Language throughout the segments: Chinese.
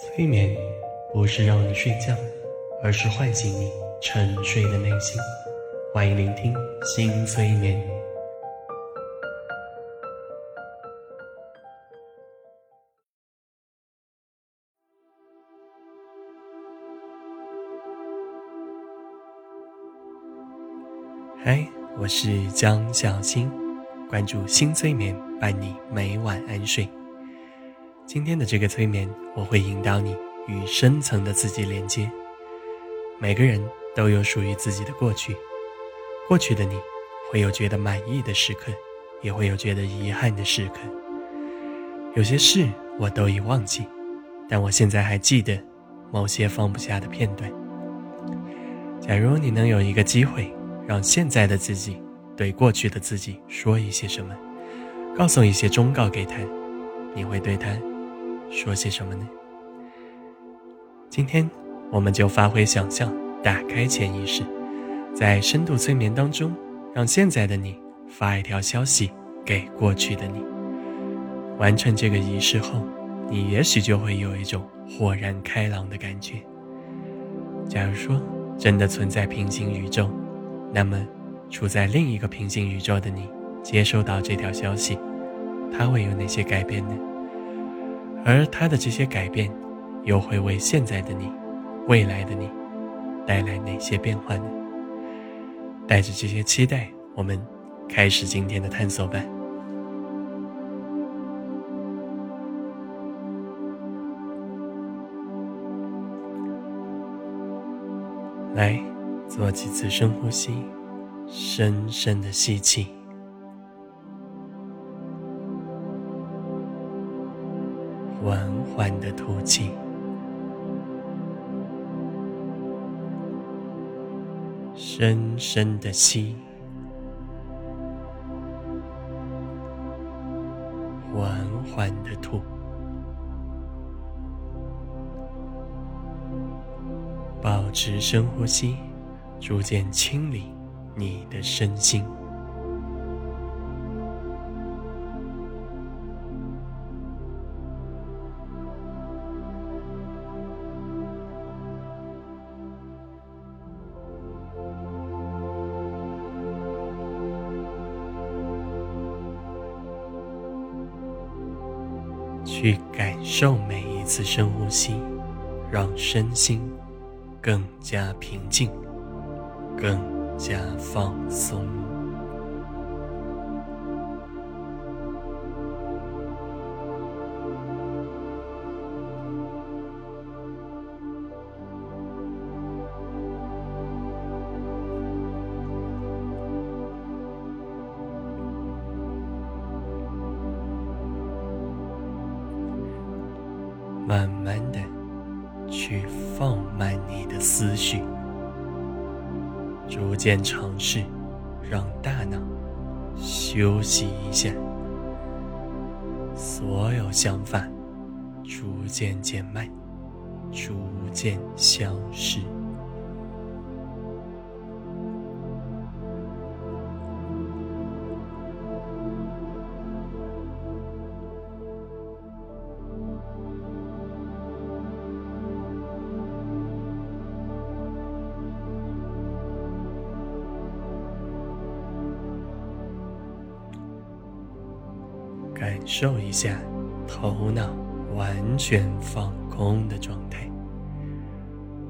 催眠不是让你睡觉，而是唤醒你沉睡的内心。欢迎聆听新催眠。嗨，我是江小新，关注新催眠，伴你每晚安睡。今天的这个催眠，我会引导你与深层的自己连接。每个人都有属于自己的过去，过去的你会有觉得满意的时刻，也会有觉得遗憾的时刻。有些事我都已忘记，但我现在还记得某些放不下的片段。假如你能有一个机会，让现在的自己对过去的自己说一些什么，告诉一些忠告给他，你会对他。说些什么呢？今天我们就发挥想象，打开潜意识，在深度催眠当中，让现在的你发一条消息给过去的你。完成这个仪式后，你也许就会有一种豁然开朗的感觉。假如说真的存在平行宇宙，那么处在另一个平行宇宙的你接收到这条消息，它会有哪些改变呢？而他的这些改变，又会为现在的你、未来的你带来哪些变化呢？带着这些期待，我们开始今天的探索吧。来，做几次深呼吸，深深的吸气。缓缓的吐气，深深的吸，缓缓的吐，保持深呼吸，逐渐清理你的身心。去感受每一次深呼吸，让身心更加平静，更加放松。慢慢的去放慢你的思绪，逐渐尝试让大脑休息一下，所有想法逐渐减慢，逐渐消失。感受一下头脑完全放空的状态，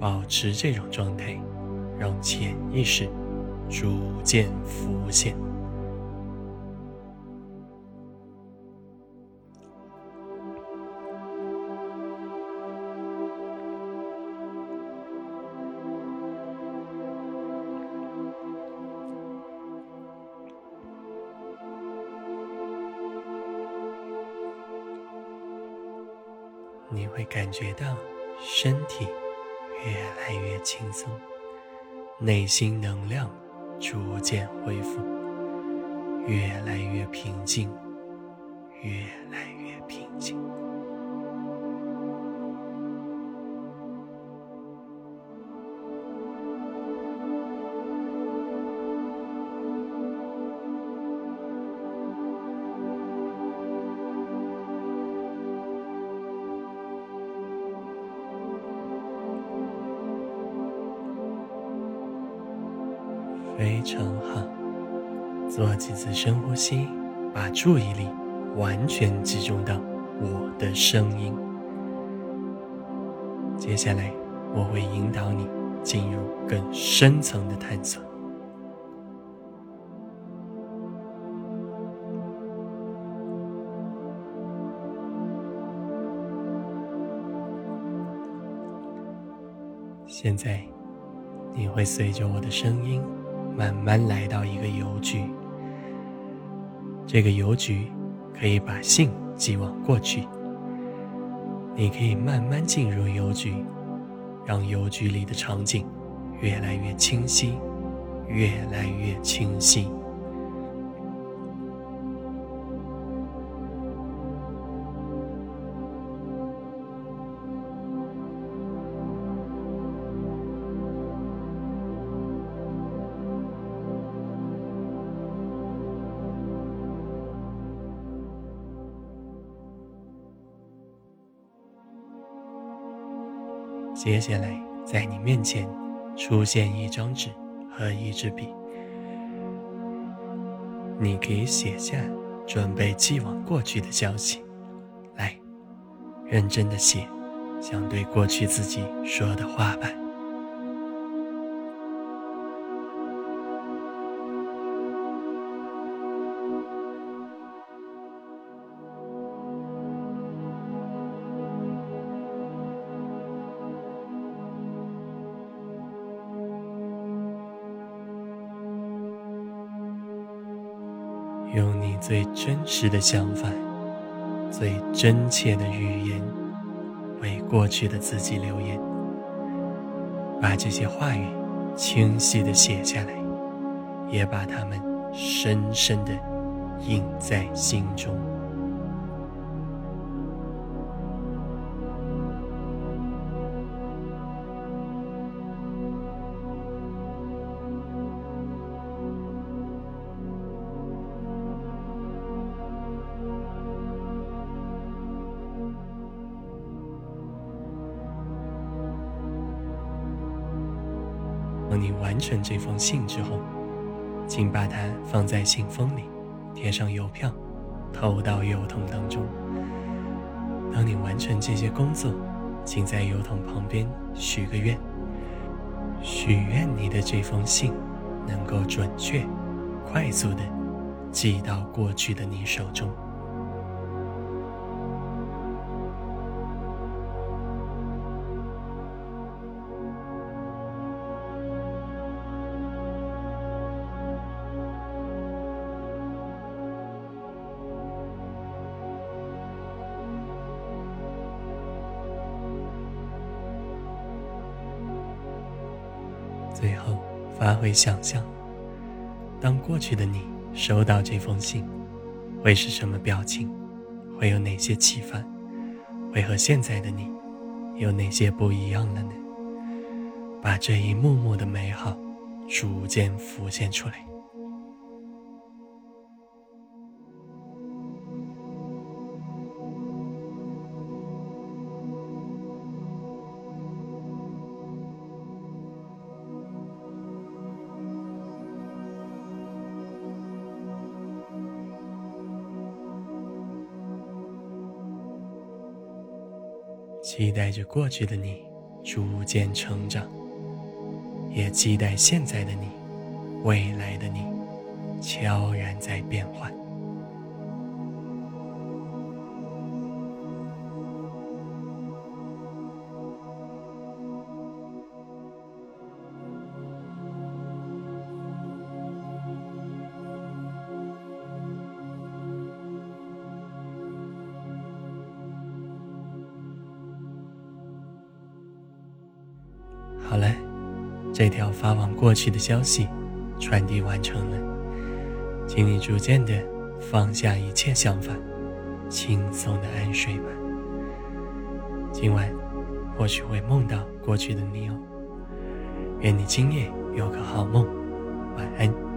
保持这种状态，让潜意识逐渐浮现。会感觉到身体越来越轻松，内心能量逐渐恢复，越来越平静，越来越平静。非常好。做几次深呼吸，把注意力完全集中到我的声音。接下来，我会引导你进入更深层的探索。现在，你会随着我的声音，慢慢来到一个邮局。这个邮局可以把信寄往过去。你可以慢慢进入邮局，让邮局里的场景越来越清晰，越来越清晰。接下来，在你面前出现一张纸和一支笔，你可以写下准备寄往过去的消息。来，认真的写，想对过去自己说的话吧。用你最真实的想法、最真切的语言，为过去的自己留言。把这些话语清晰的写下来，也把它们深深的印在心中。当你完成这封信之后，请把它放在信封里，贴上邮票，投到邮筒当中。当你完成这些工作，请在邮筒旁边许个愿，许愿你的这封信能够准确、快速的寄到过去的你手中。最后，发挥想象，当过去的你收到这封信，会是什么表情？会有哪些启发？会和现在的你有哪些不一样了呢？把这一幕幕的美好逐渐浮现出来。期待着过去的你逐渐成长，也期待现在的你、未来的你悄然在变换。这条发往过去的消息传递完成了，请你逐渐的放下一切想法，轻松的安睡吧。今晚或许会梦到过去的你哦。愿你今夜有个好梦，晚安。